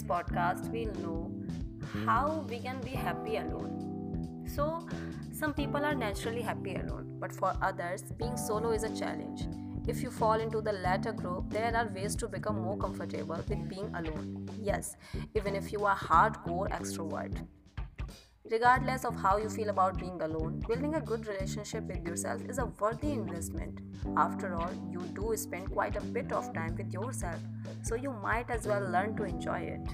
today's podcast, we'll know how we can be happy alone. So, some people are naturally happy alone, but for others, being solo is a challenge. If you fall into the latter group, there are ways to become more comfortable with being alone. Yes, even if you are hardcore extrovert. Regardless of how you feel about being alone, building a good relationship with yourself is a worthy investment. After all, you do spend quite a bit of time with yourself, so you might as well learn to enjoy it.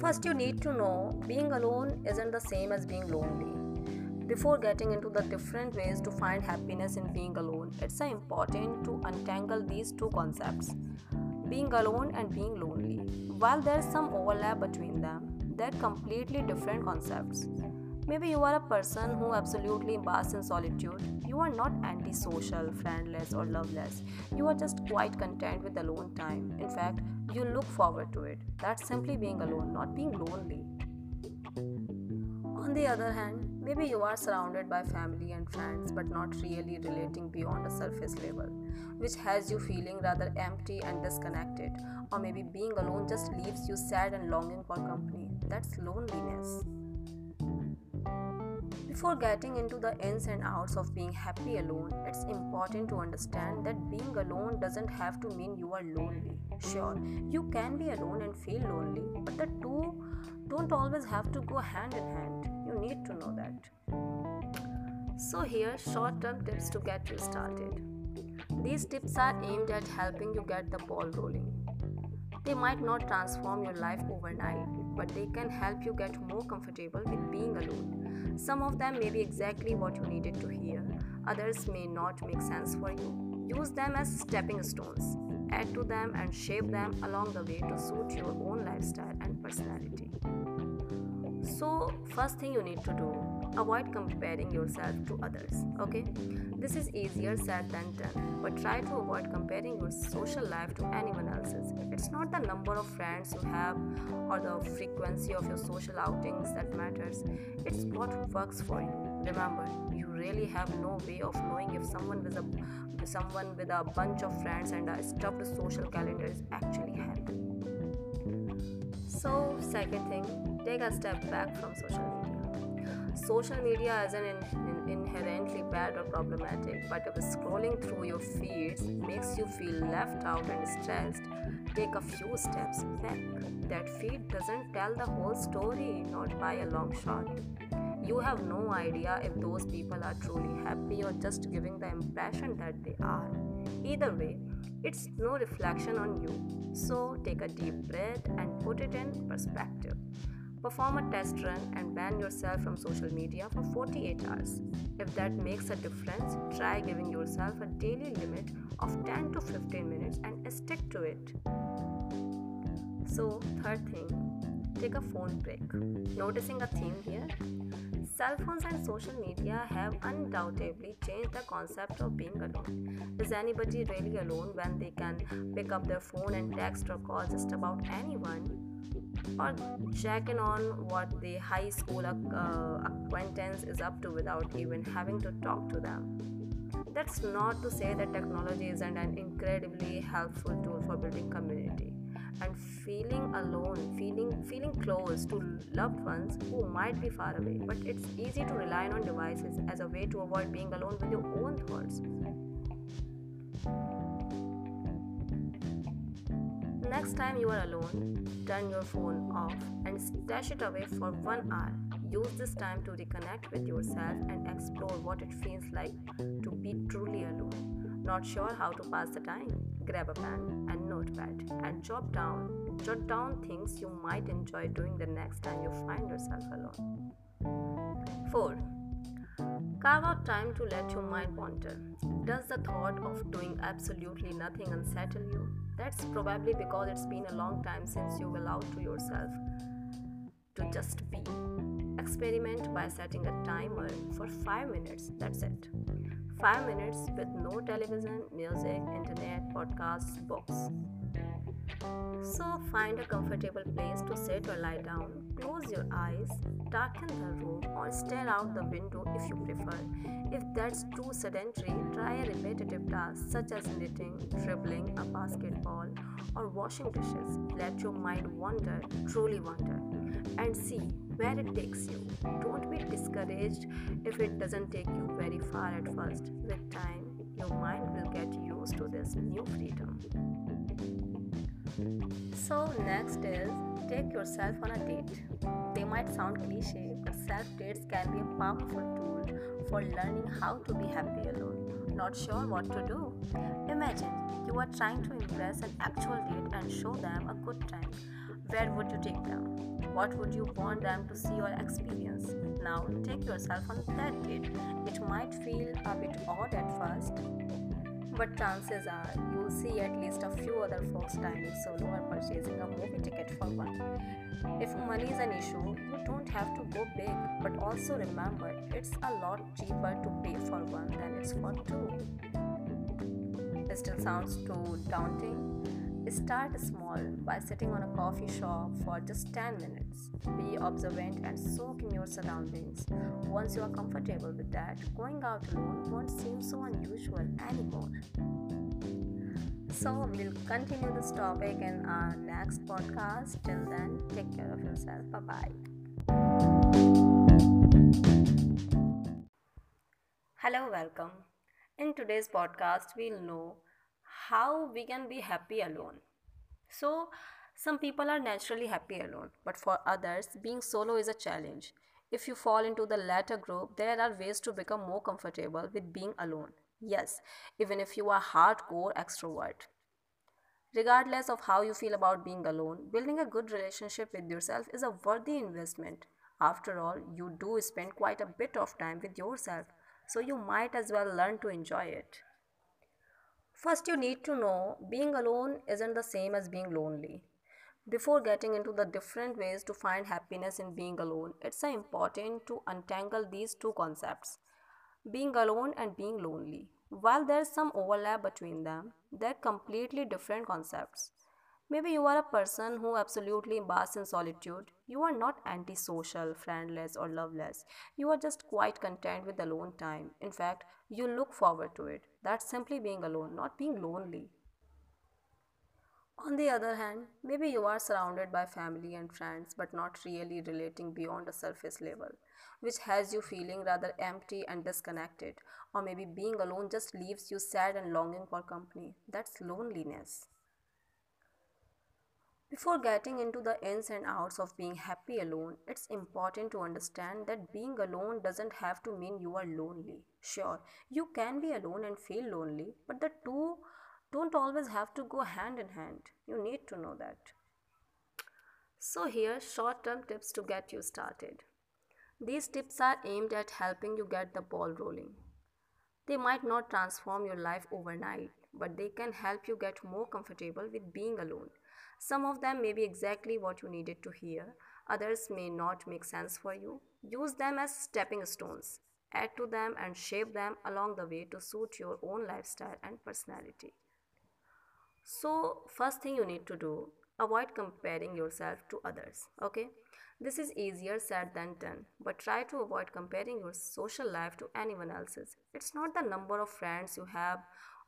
First, you need to know being alone isn't the same as being lonely. Before getting into the different ways to find happiness in being alone, it's important to untangle these two concepts being alone and being lonely. While there's some overlap between them, they're completely different concepts. Maybe you are a person who absolutely basks in solitude. You are not antisocial, friendless, or loveless. You are just quite content with alone time. In fact, you look forward to it. That's simply being alone, not being lonely. On the other hand, maybe you are surrounded by family and friends but not really relating beyond a surface level, which has you feeling rather empty and disconnected. Or maybe being alone just leaves you sad and longing for company. That's loneliness. Before getting into the ins and outs of being happy alone, it's important to understand that being alone doesn't have to mean you are lonely. Sure, you can be alone and feel lonely, but the two don't always have to go hand in hand. You need to know that. So, here short term tips to get you started. These tips are aimed at helping you get the ball rolling. They might not transform your life overnight, but they can help you get more comfortable with being alone. Some of them may be exactly what you needed to hear, others may not make sense for you. Use them as stepping stones. Add to them and shape them along the way to suit your own lifestyle and personality. So, first thing you need to do avoid comparing yourself to others okay? This is easier said than done but try to avoid comparing your social life to anyone else's. It's not the number of friends you have or the frequency of your social outings that matters. It's what works for you. Remember you really have no way of knowing if someone with a someone with a bunch of friends and a stuffed social calendar is actually happy. So second thing take a step back from social social media isn't in, in, inherently bad or problematic, but if scrolling through your feeds makes you feel left out and stressed, take a few steps back. That feed doesn't tell the whole story, not by a long shot. You have no idea if those people are truly happy or just giving the impression that they are. Either way, it's no reflection on you. So take a deep breath and put it in perspective. Perform a test run and ban yourself from social media for 48 hours. If that makes a difference, try giving yourself a daily limit of 10 to 15 minutes and stick to it. So, third thing, take a phone break. Noticing a theme here? Cell phones and social media have undoubtedly changed the concept of being alone. Is anybody really alone when they can pick up their phone and text or call just about anyone? Or checking on what the high school uh, acquaintance is up to without even having to talk to them. That's not to say that technology isn't an incredibly helpful tool for building community and feeling alone, feeling feeling close to loved ones who might be far away. But it's easy to rely on devices as a way to avoid being alone with your own thoughts. Next time you are alone, turn your phone off and stash it away for one hour. Use this time to reconnect with yourself and explore what it feels like to be truly alone. Not sure how to pass the time? Grab a pen and notepad and jot down jot down things you might enjoy doing the next time you find yourself alone. 4. Carve out time to let your mind wander. Does the thought of doing absolutely nothing unsettle you? That's probably because it's been a long time since you've allowed to yourself to just be. Experiment by setting a timer for 5 minutes. That's it. 5 minutes with no television, music, internet, podcasts, books. So find a comfortable place to sit or lie down. Close your eyes, darken the room, or stare out the window if you prefer. If that's too sedentary, try a repetitive task such as knitting, dribbling a basketball, or washing dishes. Let your mind wander, truly wander, and see where it takes you. Don't be discouraged if it doesn't take you very far at first. With time, your mind will get used to this new freedom. So, next is take yourself on a date. They might sound cliche, but self dates can be a powerful tool for learning how to be happy alone. Not sure what to do? Imagine you are trying to impress an actual date and show them a good time. Where would you take them? What would you want them to see or experience? Now, take yourself on that date. It might feel a bit odd at first, but chances are you'll see at least a few other folks dining solo or purchasing a movie ticket for one. If money is an issue, you don't have to go big, but also remember it's a lot cheaper to pay for one than it's for two. It still sounds too daunting. Start small by sitting on a coffee shop for just 10 minutes. Be observant and soak in your surroundings. Once you are comfortable with that, going out alone won't seem so unusual anymore. So, we'll continue this topic in our next podcast. Till then, take care of yourself. Bye bye. Hello, welcome. In today's podcast, we'll know how we can be happy alone. So, some people are naturally happy alone, but for others, being solo is a challenge. If you fall into the latter group, there are ways to become more comfortable with being alone. Yes, even if you are hardcore extrovert. Regardless of how you feel about being alone, building a good relationship with yourself is a worthy investment. After all, you do spend quite a bit of time with yourself, so you might as well learn to enjoy it. First, you need to know being alone isn't the same as being lonely. Before getting into the different ways to find happiness in being alone, it's important to untangle these two concepts being alone and being lonely. While there's some overlap between them, they're completely different concepts. Maybe you are a person who absolutely basks in solitude. You are not antisocial, friendless, or loveless. You are just quite content with alone time. In fact, you look forward to it. That's simply being alone, not being lonely. On the other hand, maybe you are surrounded by family and friends but not really relating beyond a surface level, which has you feeling rather empty and disconnected. Or maybe being alone just leaves you sad and longing for company. That's loneliness. Before getting into the ins and outs of being happy alone, it's important to understand that being alone doesn't have to mean you are lonely. Sure, you can be alone and feel lonely, but the two don't always have to go hand in hand. You need to know that. So, here short term tips to get you started. These tips are aimed at helping you get the ball rolling. They might not transform your life overnight, but they can help you get more comfortable with being alone some of them may be exactly what you needed to hear, others may not make sense for you. Use them as stepping stones. Add to them and shape them along the way to suit your own lifestyle and personality. So, first thing you need to do avoid comparing yourself to others. Okay, this is easier said than done, but try to avoid comparing your social life to anyone else's. It's not the number of friends you have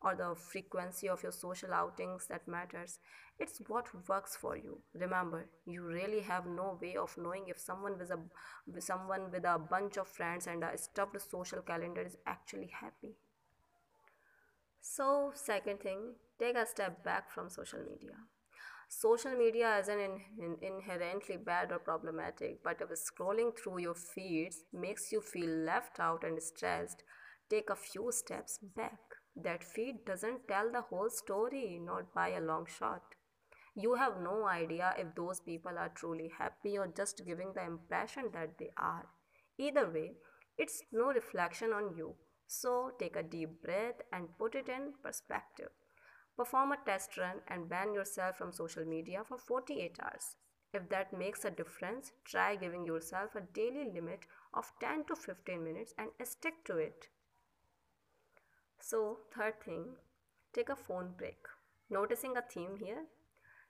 or the frequency of your social outings that matters. It's what works for you. Remember, you really have no way of knowing if someone with a someone with a bunch of friends and a stuffed social calendar is actually happy. So, second thing, take a step back from social media. Social media isn't in, in, inherently bad or problematic, but if scrolling through your feeds makes you feel left out and stressed, take a few steps back. That feed doesn't tell the whole story, not by a long shot. You have no idea if those people are truly happy or just giving the impression that they are. Either way, it's no reflection on you. So take a deep breath and put it in perspective. Perform a test run and ban yourself from social media for 48 hours. If that makes a difference, try giving yourself a daily limit of 10 to 15 minutes and stick to it. So, third thing, take a phone break. Noticing a theme here?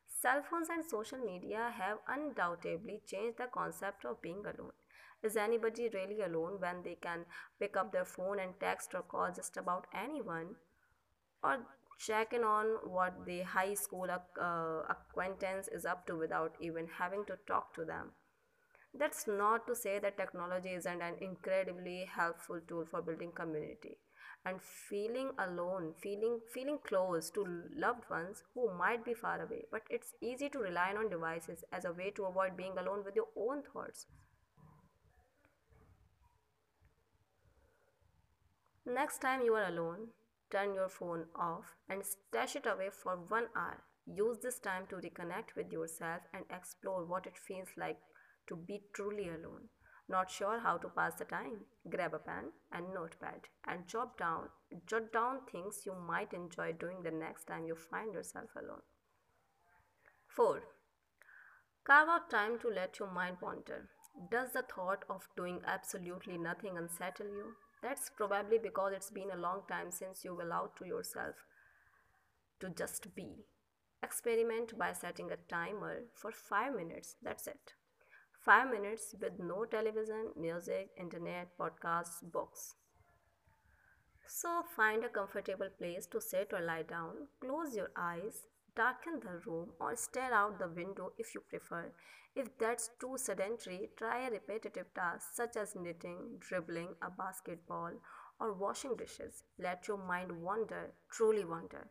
Cell phones and social media have undoubtedly changed the concept of being alone. Is anybody really alone when they can pick up their phone and text or call just about anyone? Or check in on what the high school uh, acquaintance is up to without even having to talk to them? That's not to say that technology isn't an incredibly helpful tool for building community and feeling alone, feeling feeling close to loved ones who might be far away. But it's easy to rely on devices as a way to avoid being alone with your own thoughts. Next time you are alone, turn your phone off and stash it away for one hour. Use this time to reconnect with yourself and explore what it feels like to be truly alone. Not sure how to pass the time? Grab a pen and notepad and jot down jot down things you might enjoy doing the next time you find yourself alone. 4. Carve out time to let your mind wander. Does the thought of doing absolutely nothing unsettle you? That's probably because it's been a long time since you've allowed to yourself to just be. Experiment by setting a timer for 5 minutes. That's it. 5 minutes with no television, music, internet, podcasts, books. So find a comfortable place to sit or lie down, close your eyes, darken the room or stare out the window if you prefer. If that's too sedentary, try a repetitive task such as knitting, dribbling a basketball, or washing dishes. Let your mind wander, truly wander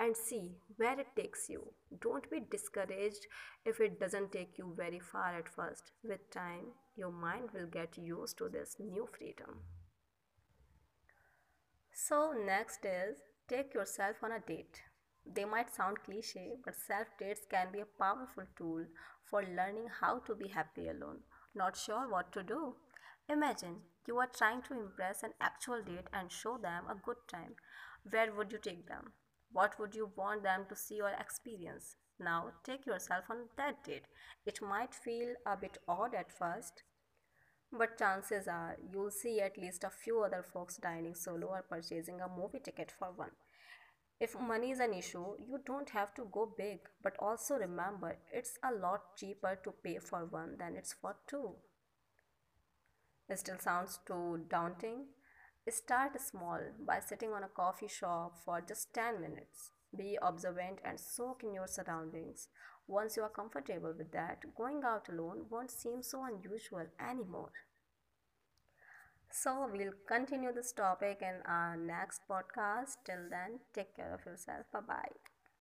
and see where it takes you. Don't be discouraged if it doesn't take you very far at first. With time, your mind will get used to this new freedom. So, next is take yourself on a date. They might sound cliche, but self dates can be a powerful tool for learning how to be happy alone. Not sure what to do? Imagine you are trying to impress an actual date and show them a good time. Where would you take them? What would you want them to see or experience? Now take yourself on that date. It might feel a bit odd at first, but chances are you'll see at least a few other folks dining solo or purchasing a movie ticket for one. If money is an issue, you don't have to go big, but also remember it's a lot cheaper to pay for one than it's for two. It still sounds too daunting? Start small by sitting on a coffee shop for just 10 minutes. Be observant and soak in your surroundings. Once you are comfortable with that, going out alone won't seem so unusual anymore. So, we'll continue this topic in our next podcast. Till then, take care of yourself. Bye bye.